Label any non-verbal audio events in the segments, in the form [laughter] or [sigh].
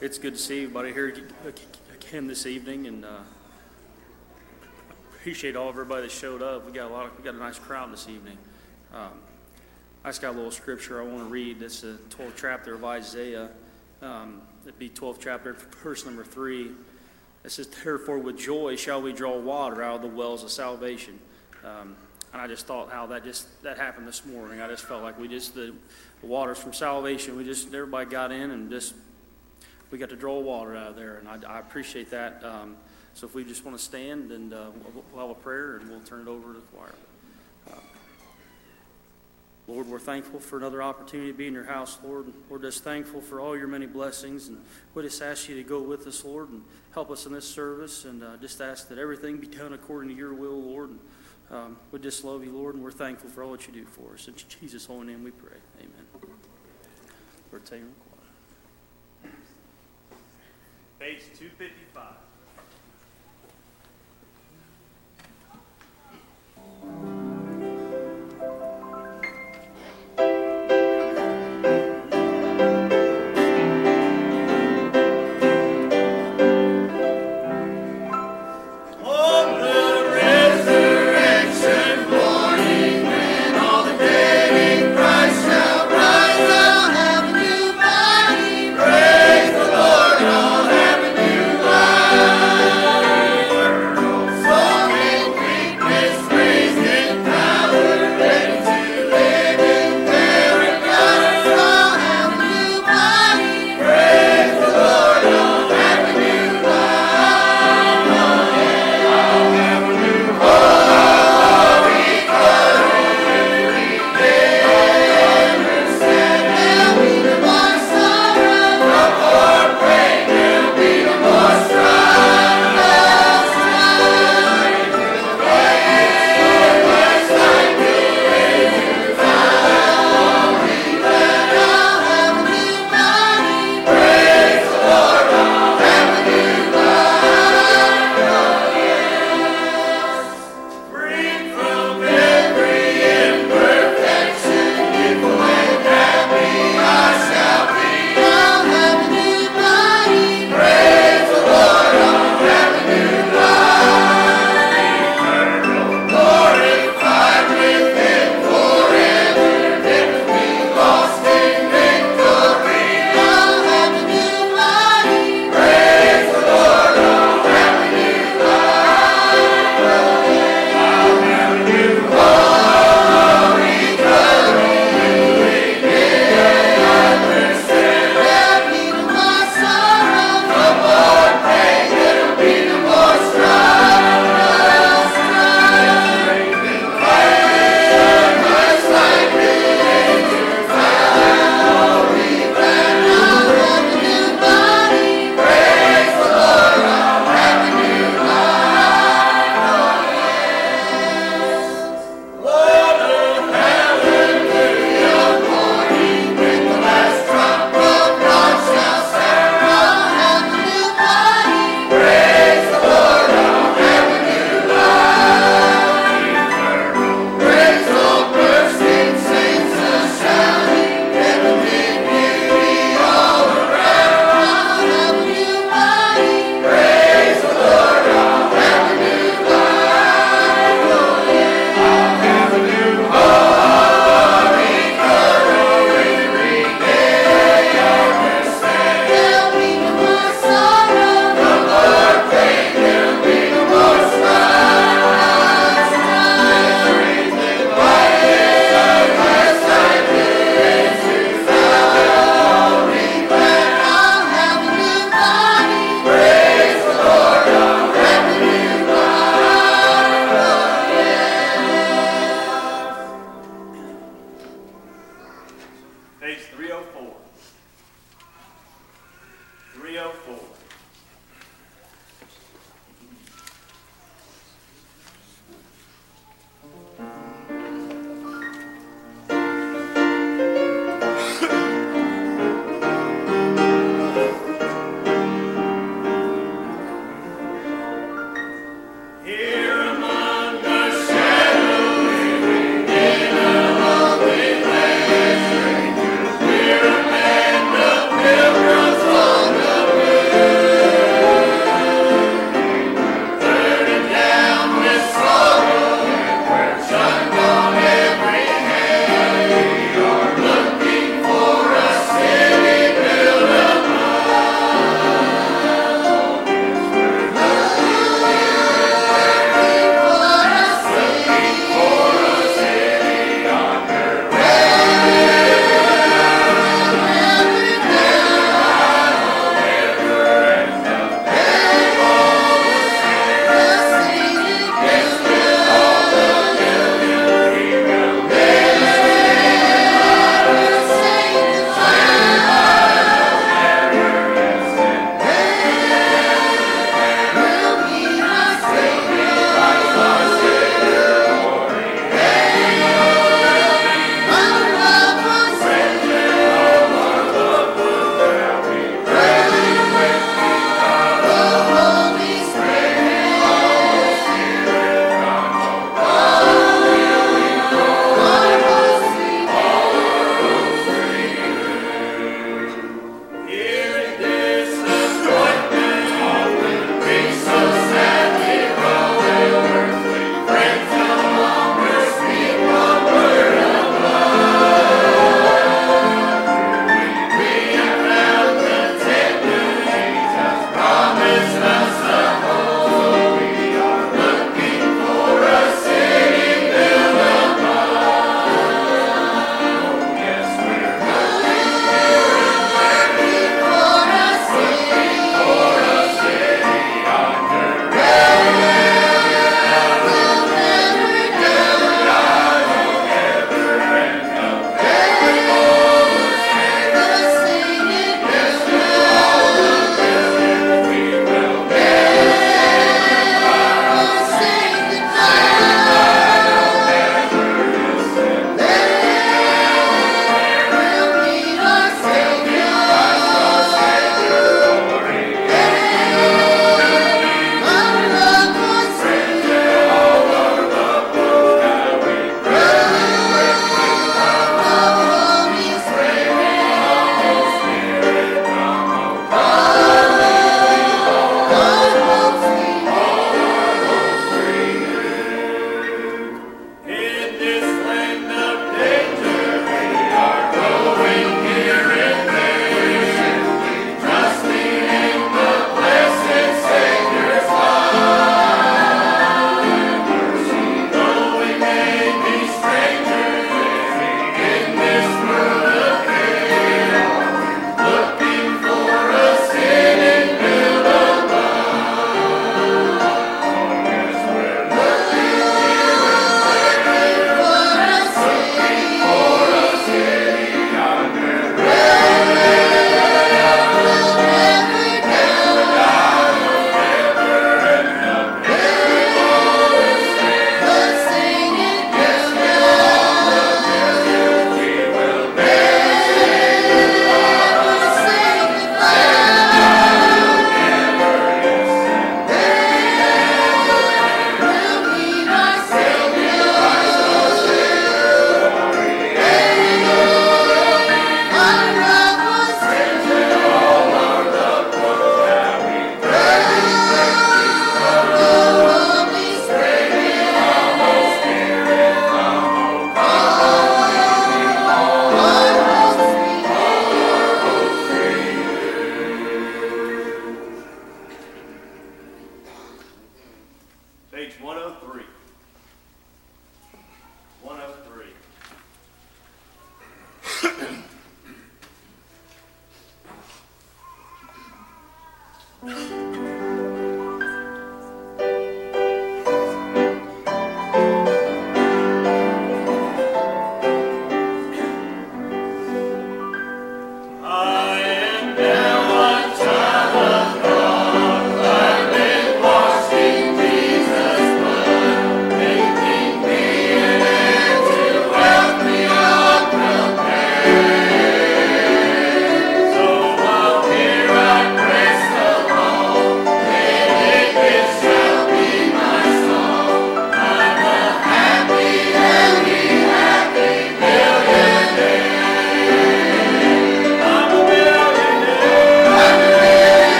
it's good to see everybody here again this evening, and uh, appreciate all of everybody that showed up. We got a lot. Of, we got a nice crowd this evening. Um, I just got a little scripture I want to read. It's the 12th chapter of Isaiah. Um, it'd be 12th chapter, verse number three. It says, "Therefore, with joy shall we draw water out of the wells of salvation." Um, and I just thought how that just that happened this morning. I just felt like we just the, the waters from salvation. We just everybody got in and just we got to draw water out of there, and I, I appreciate that. Um, so if we just want to stand and uh, we'll have a prayer and we'll turn it over to the choir. Uh, Lord, we're thankful for another opportunity to be in your house, Lord. We're just thankful for all your many blessings, and we just ask you to go with us, Lord, and help us in this service, and uh, just ask that everything be done according to your will, Lord. And, um, we just love you, Lord, and we're thankful for all that you do for us. In Jesus' holy name we pray. Amen. Take Page 255.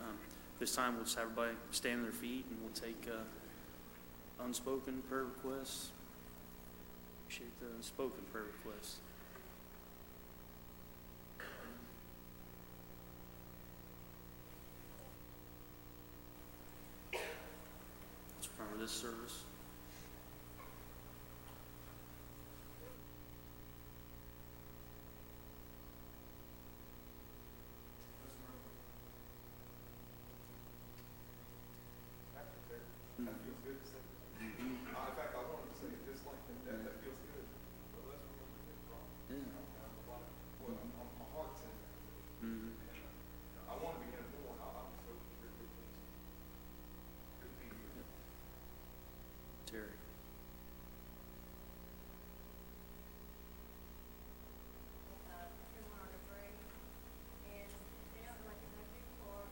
Um, This time, we'll just have everybody stand on their feet, and we'll take uh, unspoken prayer requests. Appreciate the spoken prayer requests. Let's remember this service. That feels good to say. Uh, in fact, I wanted to say it just like that, that, that feels good. Well, let's remember that wrong. Yeah. Well, I'm- I'm- my heart's in it. Mhm. And, uh, I want to be in it more. I- I'm so good, good, good. Good to be here. Terry. uh, in our degree, and they don't like it like before,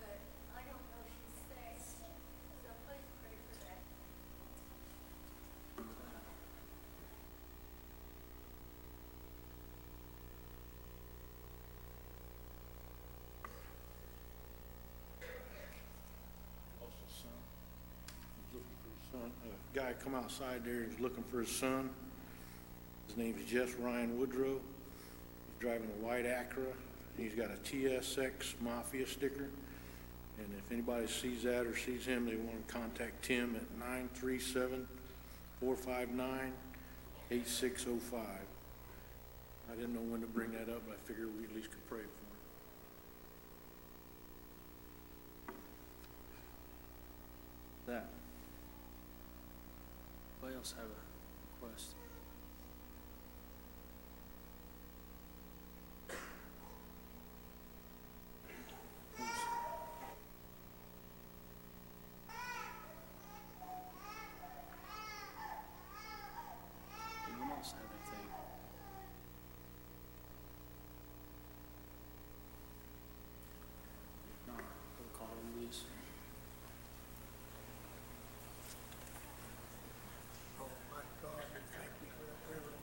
but I don't know if she's sick, so please pray for that. looking for his son. A guy come outside there, he's looking for his son. His name is Jess Ryan Woodrow. He's driving a white Acura. He's got a TSX Mafia sticker. And if anybody sees that or sees him, they want to contact Tim at nine three seven four five nine eight six oh five. I didn't know when to bring that up, but I figured we at least could pray for him. That. Else have a request? Please. Anyone else have anything? If not, we'll call them, please.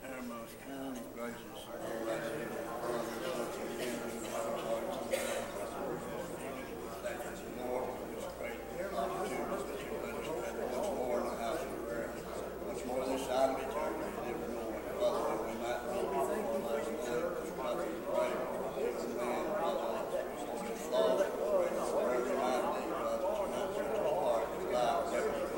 Our most kind and gracious and blessed Father, such a generous heart, Lord, this great opportunity that you let us spend much more in the house of prayer, much more this side of eternity, never knowing, Father, that we might be before last night, just Father, we pray, and Father, just lost, pray, pray tonight, Father, tonight, search our heart, lives, everything,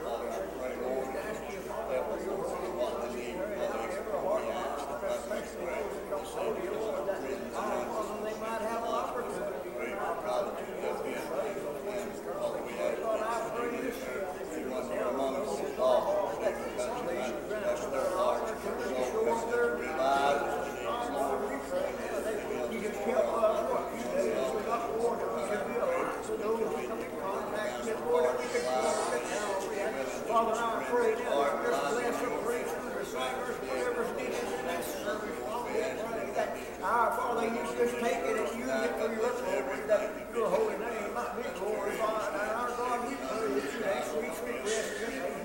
Father, I pray, Lord, help us, Lord, see what we need, Father, we ask, Father, we pray, to save us, Lord, prison, they might have an opportunity. Pray, God, that you help me, and Father, we ask, that you do this, everyone here among us, is lost, take them back tonight, bless their hearts, Lord, bless them, revive us, Jesus, Lord, we pray, You just help us, Lord, you do this without order, we should be alive, so those who come in contact with Lord, we can call it now, Father, I pray now, that just bless the preachers, the singers, whatever's needed in that service, Father, we pray that, our Father, you just take it and use it for your glory, that your holy name might be glorified, and our God, we pray that you have sweet, sweet rest,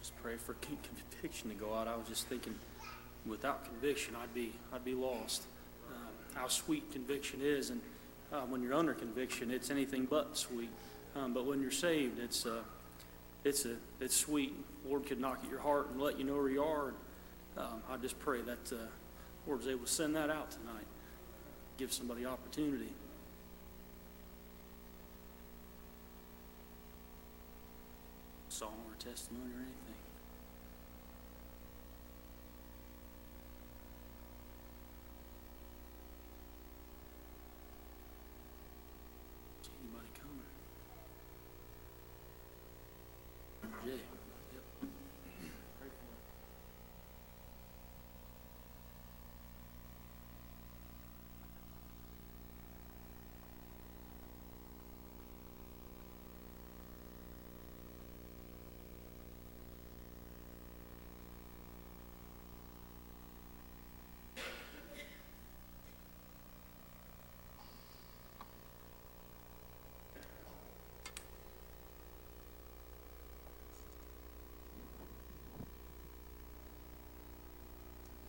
just pray for conviction to go out. I was just thinking, without conviction, I'd be, I'd be lost. Um, How sweet conviction is, and uh, when you're under conviction, it's anything but sweet. Um, But when you're saved, it's, uh, it's a it's sweet. Lord could knock at your heart and let you know where you are. And, um, I just pray that uh, Lord's able to send that out tonight, give somebody opportunity. Song or testimony or anything. See anybody coming? Yeah.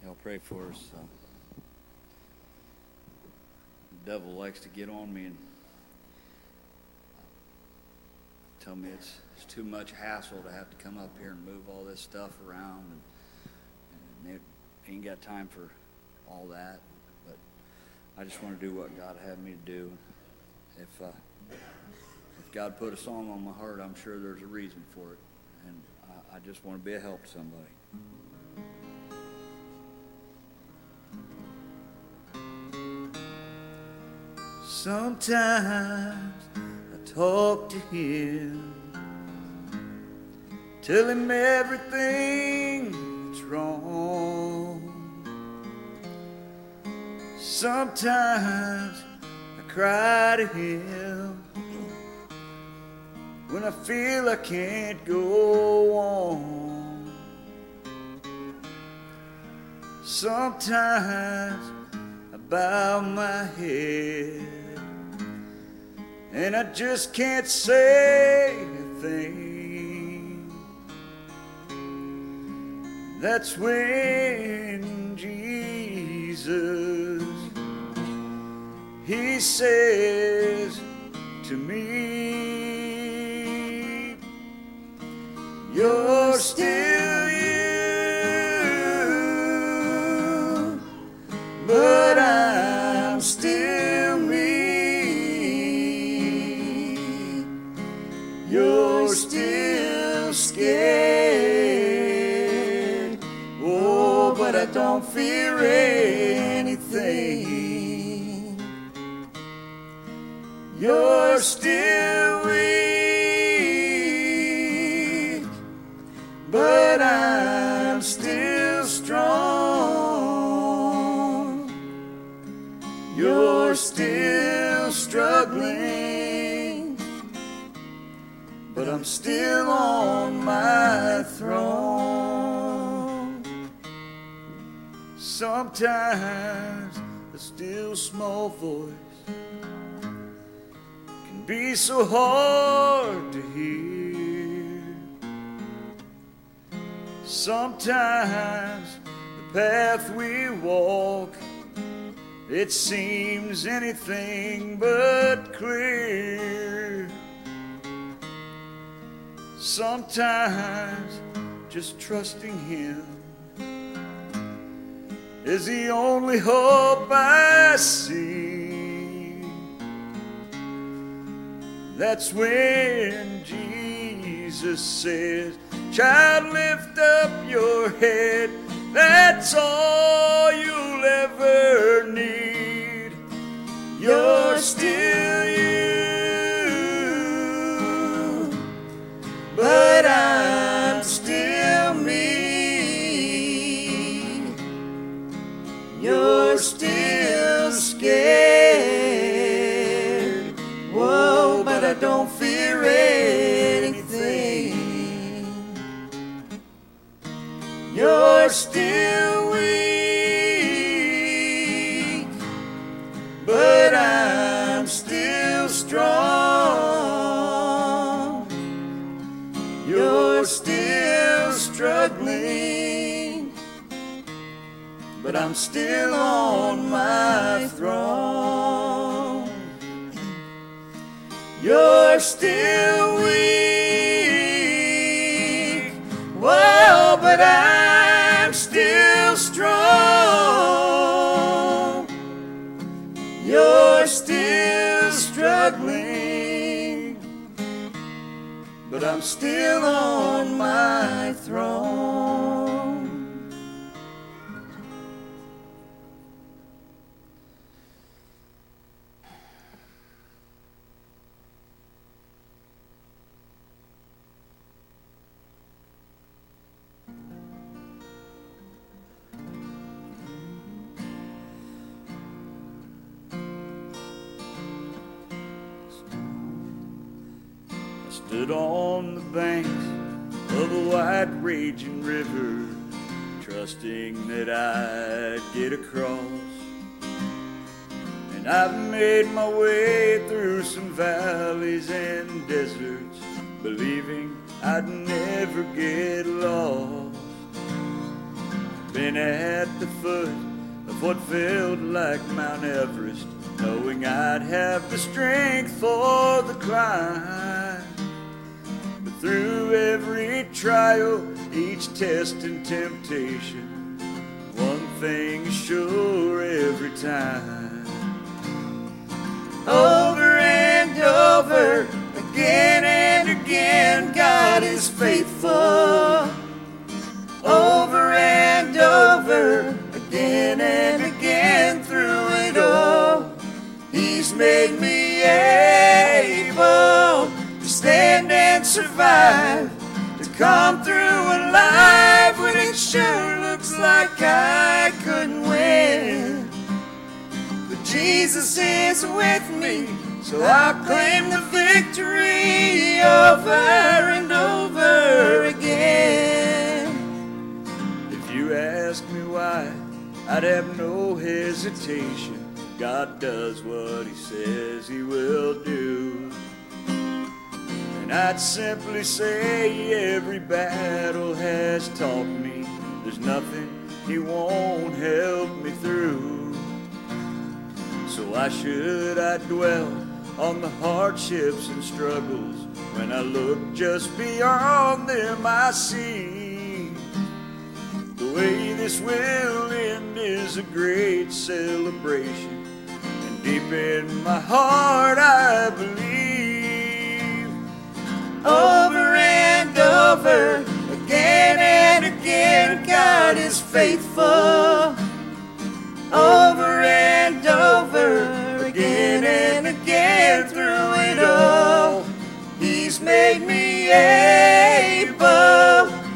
Y'all pray for us. Uh, the devil likes to get on me and tell me it's, it's too much hassle to have to come up here and move all this stuff around. And, and they ain't got time for all that. But I just want to do what God had me to do. If, uh, if God put a song on my heart, I'm sure there's a reason for it. And I, I just want to be a help to somebody. Sometimes I talk to him, tell him everything that's wrong. Sometimes I cry to him when I feel I can't go on. Sometimes I bow my head and I just can't say a thing. That's when Jesus, He says to me, You're still Sometimes a still small voice can be so hard to hear. Sometimes the path we walk it seems anything but clear. Sometimes just trusting Him is the only hope I see. That's when Jesus says, Child, lift up your head. That's all you'll ever need. You're still still on my throne. You're still weak, well, but I'm still strong. You're still struggling, but I'm still on my throne. Stood on the banks of a wide raging river, trusting that I'd get across. And I've made my way through some valleys and deserts, believing I'd never get lost. Been at the foot of what felt like Mount Everest, knowing I'd have the strength for the climb. Through every trial, each test and temptation, one thing is sure every time. Over and over, again and again, God is faithful. Over and over, again and again, through it all, He's made me survive, to come through alive when it sure looks like I couldn't win. But Jesus is with me, so I claim the victory over and over again. If you ask me why, I'd have no hesitation. God does what He says He will do. And I'd simply say every battle has taught me there's nothing He won't help me through. So why should I dwell on the hardships and struggles when I look just beyond them? I see the way this will end is a great celebration, and deep in my heart I believe over and over, again and again, God is faithful over and over again and again through it all. He's made me able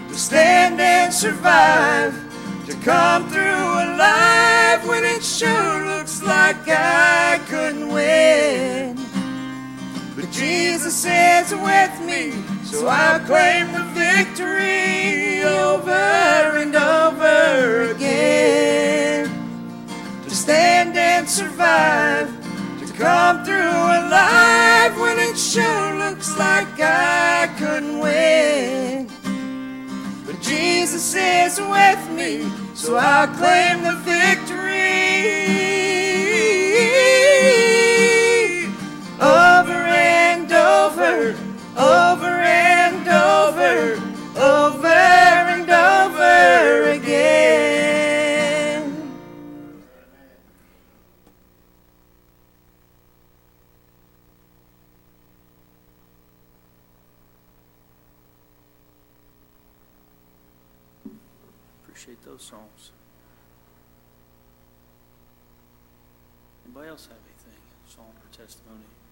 to stand and survive, to come through alive when it sure looks like I couldn't win. Jesus is with me, so I claim the victory over and over again to stand and survive, to come through alive when it sure looks like I couldn't win. But Jesus is with me, so I claim the victory over, over and over, over and over again. Appreciate those songs. Anybody else have anything, song or testimony?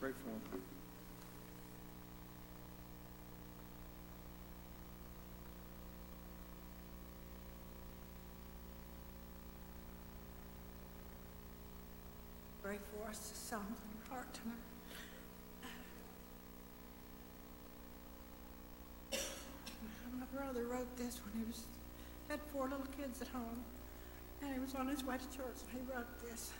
Pray for them. Pray for us, to your heart tonight. My brother wrote this when he was, had four little kids at home, and he was on his way to church, and he wrote this.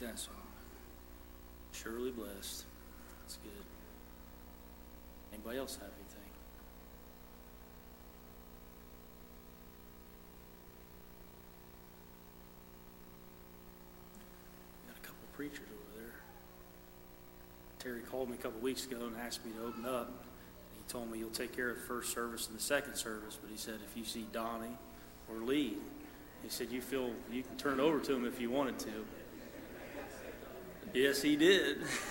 That song. Surely blessed. That's good. Anybody else have anything? Got a couple preachers over there. Terry called me a couple weeks ago and asked me to open up. He told me he'll take care of the first service and the second service, but he said if you see Donnie or Lee, he said you feel you can turn it over to him if you wanted to. Yes, he did. [laughs]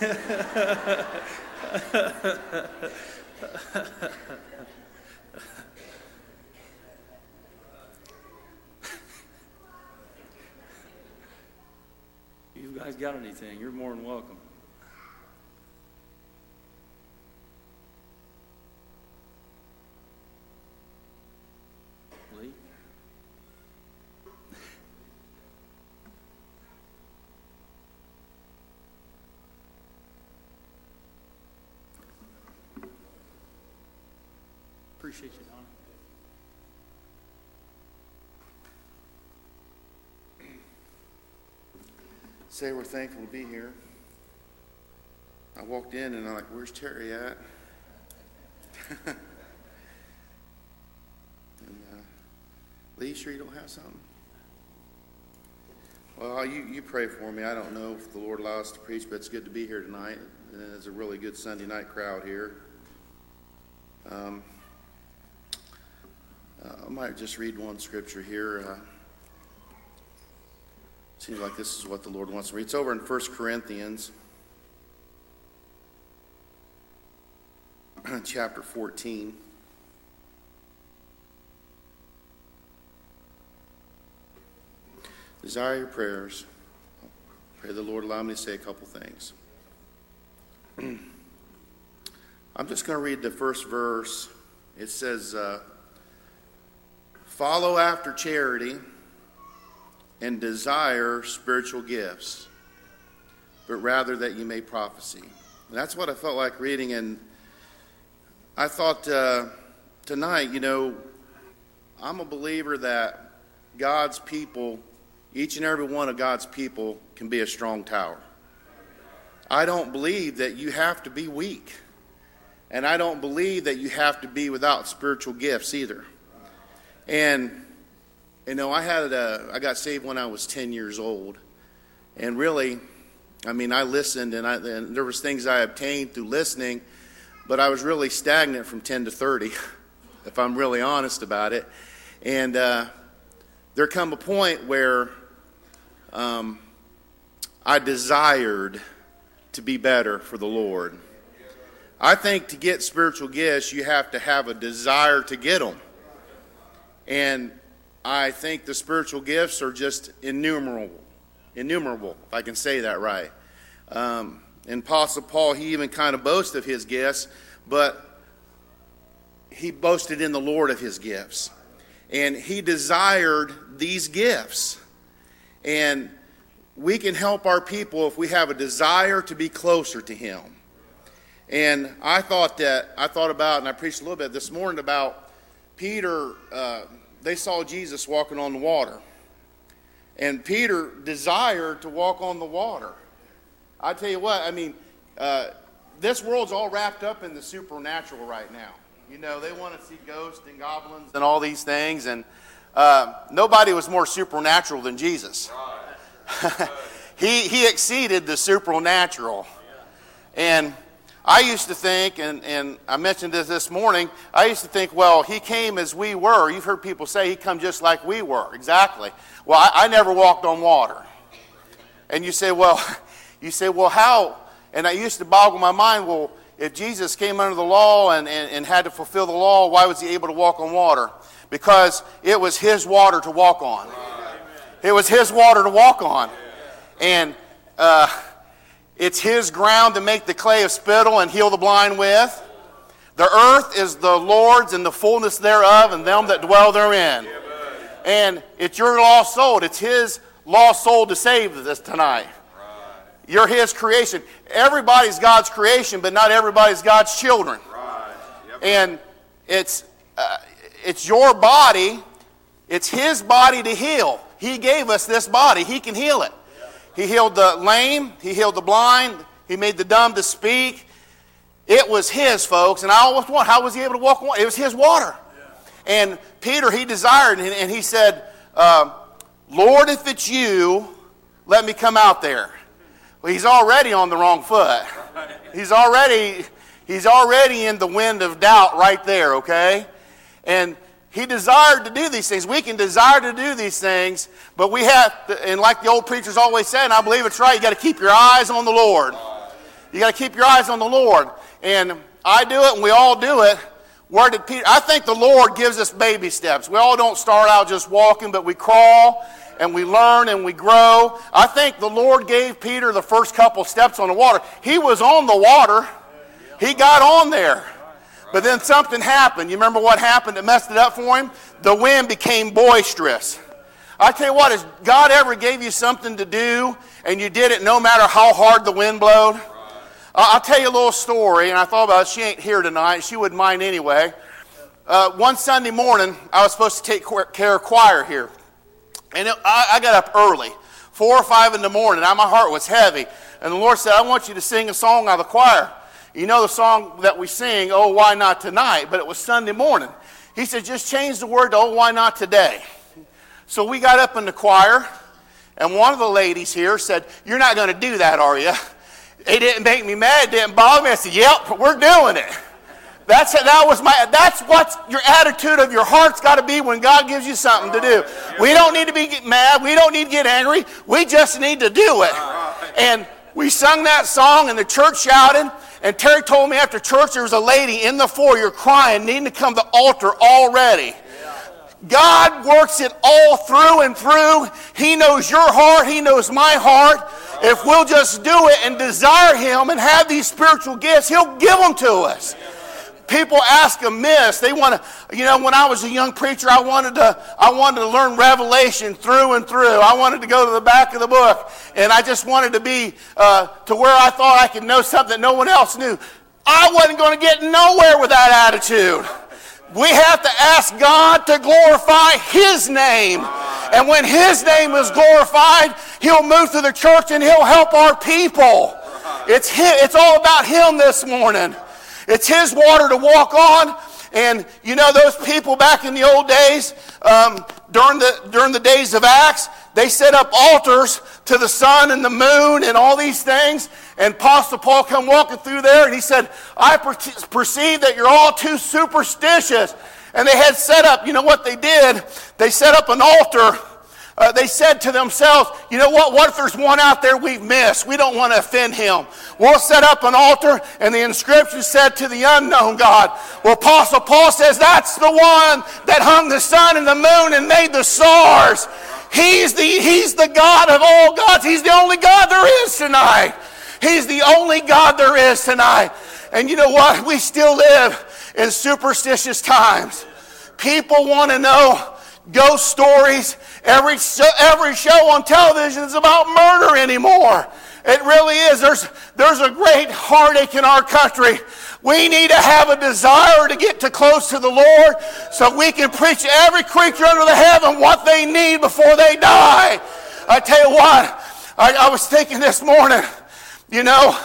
you guys got anything, you're more than welcome. Lee? Appreciate you, Donnie. say we're thankful to be here. I walked in and I'm like, where's Terry at? [laughs] and uh, Lee, sure you don't have something? Well, you, you pray for me. I don't know if the Lord allows us to preach, but it's good to be here tonight. And it's a really good Sunday night crowd here. Um, I might just read one scripture here. Uh, Seems like this is what the Lord wants to read. It's over in 1 Corinthians, [clears throat] chapter 14. Desire your prayers. Pray the Lord allow me to say a couple things. [clears throat] I'm just going to read the first verse. It says, uh, Follow after charity and desire spiritual gifts, but rather that you may prophecy. And that's what I felt like reading, and I thought uh, tonight, you know, I'm a believer that God's people, each and every one of God's people, can be a strong tower. I don't believe that you have to be weak, and I don't believe that you have to be without spiritual gifts either. And you know, I had a, I got saved when I was 10 years old. And really, I mean, I listened and, I, and there was things I obtained through listening, but I was really stagnant from 10 to 30, if I'm really honest about it. And uh, there come a point where um, I desired to be better for the Lord. I think to get spiritual gifts, you have to have a desire to get them. And I think the spiritual gifts are just innumerable. Innumerable, if I can say that right. Um, and Apostle Paul, he even kind of boasted of his gifts, but he boasted in the Lord of his gifts. And he desired these gifts. And we can help our people if we have a desire to be closer to him. And I thought that, I thought about, and I preached a little bit this morning about Peter, uh, they saw Jesus walking on the water. And Peter desired to walk on the water. I tell you what, I mean, uh, this world's all wrapped up in the supernatural right now. You know, they want to see ghosts and goblins and all these things. And uh, nobody was more supernatural than Jesus. [laughs] he, he exceeded the supernatural. And I used to think, and, and I mentioned this this morning, I used to think, well, he came as we were. You've heard people say he come just like we were. Exactly. Well, I, I never walked on water. And you say, well, [laughs] you say, well, how? And I used to boggle my mind, well, if Jesus came under the law and, and, and had to fulfill the law, why was he able to walk on water? Because it was his water to walk on. It was his water to walk on. And uh, it's his ground to make the clay of spittle and heal the blind with. The earth is the Lord's and the fullness thereof, and them that dwell therein. And it's your lost soul. It's his lost soul to save this tonight. You're his creation. Everybody's God's creation, but not everybody's God's children. And it's, uh, it's your body, it's his body to heal. He gave us this body, he can heal it. He healed the lame, he healed the blind, he made the dumb to speak. It was his, folks. And I always wonder, how was he able to walk? It was his water. And Peter, he desired, and, and he said, uh, Lord, if it's you, let me come out there. Well, he's already on the wrong foot. He's already, he's already in the wind of doubt right there, okay? And he desired to do these things. We can desire to do these things, but we have, to, and like the old preachers always say, and I believe it's right, you got to keep your eyes on the Lord. You got to keep your eyes on the Lord. And I do it, and we all do it. Where did Peter? I think the Lord gives us baby steps. We all don't start out just walking, but we crawl and we learn and we grow. I think the Lord gave Peter the first couple steps on the water. He was on the water, he got on there. But then something happened. You remember what happened that messed it up for him? The wind became boisterous. I tell you what, if God ever gave you something to do and you did it no matter how hard the wind blowed? I'll tell you a little story, and I thought about it. She ain't here tonight. She wouldn't mind anyway. Uh, one Sunday morning, I was supposed to take care of choir here. And it, I, I, got up early, four or five in the morning. And my heart was heavy. And the Lord said, I want you to sing a song out of the choir. You know the song that we sing, Oh, Why Not Tonight? But it was Sunday morning. He said, just change the word to Oh, Why Not Today? So we got up in the choir, and one of the ladies here said, You're not going to do that, are you? It didn't make me mad, it didn't bother me. I said, Yep, we're doing it. That's, that was my, that's what your attitude of your heart's got to be when God gives you something to do. We don't need to be mad. We don't need to get angry. We just need to do it. And we sung that song, and the church shouted. And Terry told me after church there was a lady in the foyer crying, needing to come to the altar already. God works it all through and through. He knows your heart. He knows my heart. If we'll just do it and desire Him and have these spiritual gifts, He'll give them to us people ask amiss. They want to, you know, when I was a young preacher, I wanted to, I wanted to learn Revelation through and through. I wanted to go to the back of the book, and I just wanted to be uh, to where I thought I could know something that no one else knew. I wasn't going to get nowhere with that attitude. We have to ask God to glorify His name. And when His name is glorified, He'll move through the church and He'll help our people. It's, it's all about Him this morning. It's His water to walk on. And you know, those people back in the old days, um, during, the, during the days of Acts, they set up altars to the sun and the moon and all these things. And Apostle Paul come walking through there and he said, I perceive that you're all too superstitious. And they had set up, you know what they did? They set up an altar uh, they said to themselves, you know what? What if there's one out there we've missed? We don't want to offend him. We'll set up an altar, and the inscription said to the unknown God. Well, Apostle Paul says that's the one that hung the sun and the moon and made the stars. He's the, he's the God of all gods. He's the only God there is tonight. He's the only God there is tonight. And you know what? We still live in superstitious times. People want to know ghost stories. Every show, every show on television is about murder anymore. It really is. There's, there's a great heartache in our country We need to have a desire to get to close to the Lord so we can preach every creature under the heaven what they need before they die. I tell you what, I, I was thinking this morning, you know,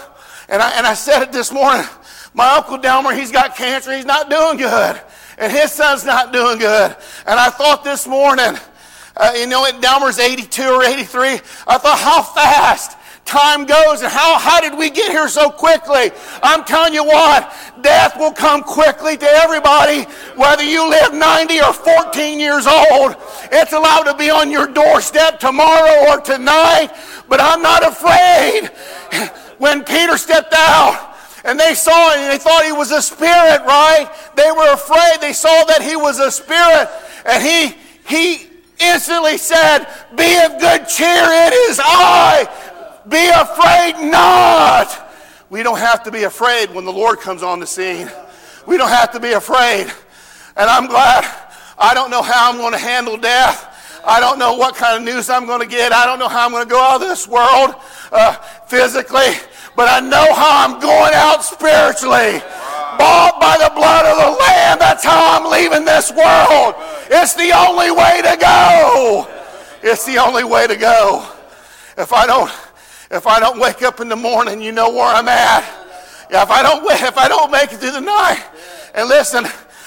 and I, and I said it this morning. My Uncle Delmer, he's got cancer. He's not doing good. And his son's not doing good. And I thought this morning, uh, you know, it Delmer's 82 or 83. I thought, how fast time goes and how, how did we get here so quickly? I'm telling you what, death will come quickly to everybody, whether you live 90 or 14 years old. It's allowed to be on your doorstep tomorrow or tonight, but I'm not afraid. When Peter stepped out, and they saw him, they thought he was a spirit, right? They were afraid. They saw that he was a spirit. And he, he instantly said, Be of good cheer, it is I. Be afraid not. We don't have to be afraid when the Lord comes on the scene. We don't have to be afraid. And I'm glad. I don't know how I'm going to handle death. I don't know what kind of news I'm going to get. I don't know how I'm going to go out of this world uh, physically. But I know how I'm going out spiritually. Bought by the blood of the Lamb. That's how I'm leaving this world. It's the only way to go. It's the only way to go. If I don't if I don't wake up in the morning, you know where I'm at. Yeah, if I don't, if I don't make it through the night, and listen,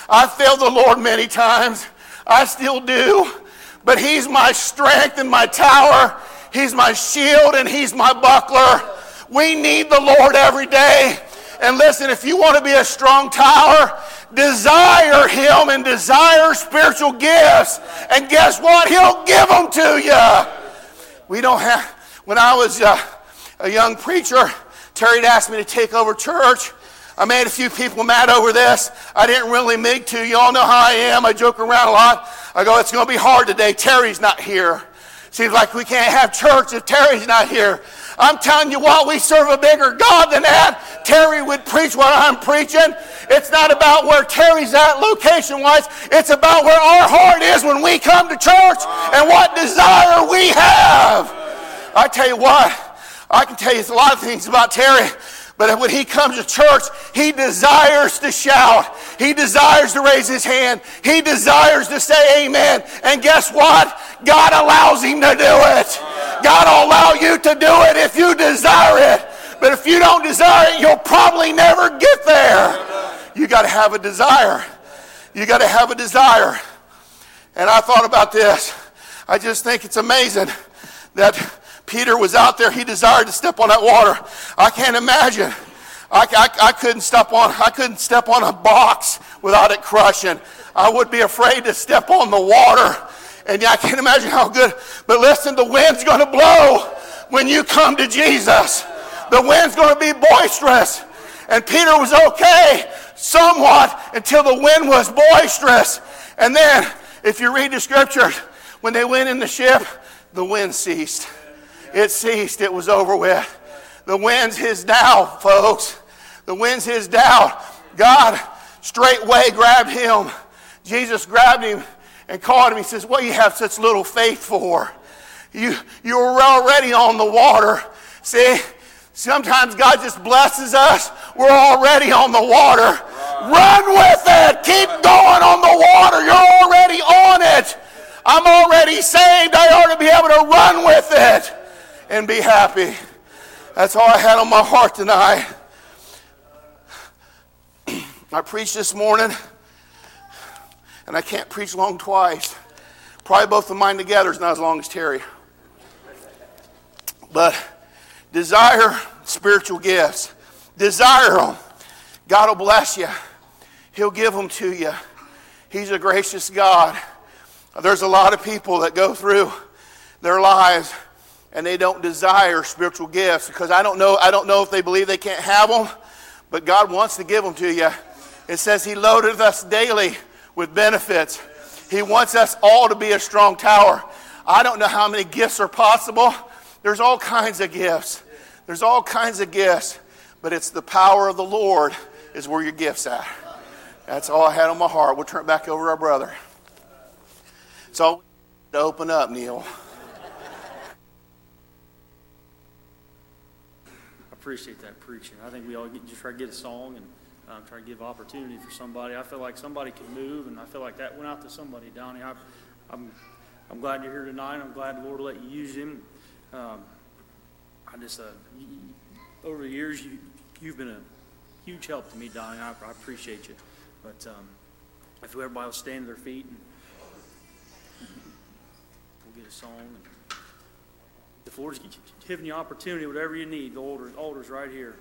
I've failed the Lord many times. I still do. But He's my strength and my tower. He's my shield and He's my buckler. We need the Lord every day. And listen, if you want to be a strong tower, desire Him and desire spiritual gifts. And guess what? He'll give them to you. We don't have, when I was, uh, a young preacher. Terry had asked me to take over church. I made a few people mad over this. I didn't really make to. You all know how I am. I joke around a lot. I go, it's going to be hard today. Terry's not here. Seems like we can't have church if Terry's not here. I'm telling you what, we serve a bigger God than that. Terry would preach what I'm preaching. It's not about where Terry's at location wise. It's about where our heart is when we come to church and what desire we have. I tell you what, I can tell you a lot of things about Terry. But when he comes to church, he desires to shout. He desires to raise his hand. He desires to say amen. And guess what? God allows him to do it. God will allow you to do it if you desire it. But if you don't desire it, you'll probably never get there. You got to have a desire. You got to have a desire. And I thought about this. I just think it's amazing that Peter was out there. He desired to step on that water. I can't imagine. I, I, I couldn't step on. I couldn't step on a box without it crushing. I would be afraid to step on the water. And I can't imagine how good. But listen, the wind's going to blow when you come to Jesus. The wind's going to be boisterous. And Peter was okay somewhat until the wind was boisterous. And then, if you read the scripture, when they went in the ship, the wind ceased. It ceased. It was over with. The wind's his now, folks. The wind's his now. God straightway grabbed him. Jesus grabbed him and called him. He says, What do you have such little faith for? You, you were already on the water. See, sometimes God just blesses us. We're already on the water. Run with it. Keep going on the water. You're already on it. I'm already saved. I ought to be able to run with it and be happy. That's all I had on my heart tonight. [clears throat] I preached this morning, and I can't preach long twice. Probably both of mine together is not as long as Terry. But desire spiritual gifts. Desire them. God will bless you. He'll give them to you. He's a gracious God. There's a lot of people that go through their lives and they don't desire spiritual gifts because I don't know I don't know if they believe they can't have them, but God wants to give them to you. It says he loaded us daily with benefits. He wants us all to be a strong tower. I don't know how many gifts are possible. There's all kinds of gifts. There's all kinds of gifts, but it's the power of the Lord is where your gifts at. That's all I had on my heart. We'll turn it back over to our brother. So to open up, Neil. Appreciate that preaching. I think we all get, just try to get a song and um, try to give opportunity for somebody. I feel like somebody can move, and I feel like that went out to somebody, Donnie. I, I'm, I'm glad you're here tonight. I'm glad the Lord let you use him. Um, I just, uh, over the years, you, you've been a huge help to me, Donnie. I, I appreciate you. But um, if everybody will stand to their feet, and we'll get a song. And the Lord's gi- giving you opportunity, whatever you need. The altar, altar's right here.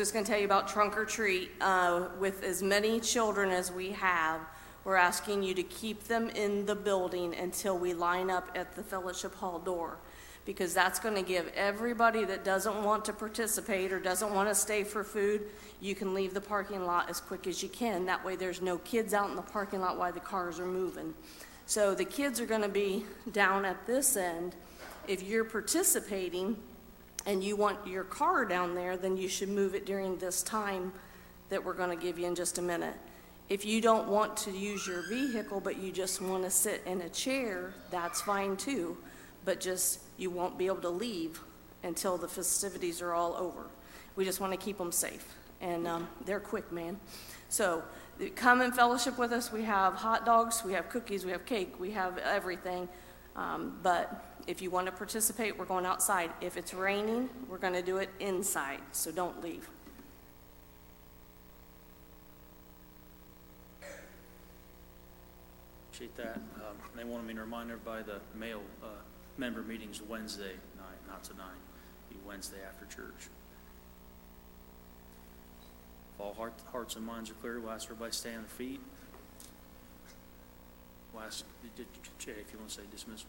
Just going to tell you about Trunk or Treat. Uh, With as many children as we have, we're asking you to keep them in the building until we line up at the Fellowship Hall door. Because that's going to give everybody that doesn't want to participate or doesn't want to stay for food, you can leave the parking lot as quick as you can. That way, there's no kids out in the parking lot while the cars are moving. So the kids are going to be down at this end. If you're participating, and you want your car down there, then you should move it during this time that we're going to give you in just a minute. If you don't want to use your vehicle, but you just want to sit in a chair, that's fine too. But just, you won't be able to leave until the festivities are all over. We just want to keep them safe. And um, they're quick, man. So come and fellowship with us. We have hot dogs, we have cookies, we have cake, we have everything. Um, But if you want to participate, we're going outside. If it's raining, we're going to do it inside, so don't leave. Appreciate that. Um, They wanted me to remind everybody the male uh, member meeting's Wednesday night, not tonight. Be Wednesday after church. If all heart- hearts and minds are clear, we'll ask everybody to stay on their feet. We'll ask Jay if you want to say dismissal.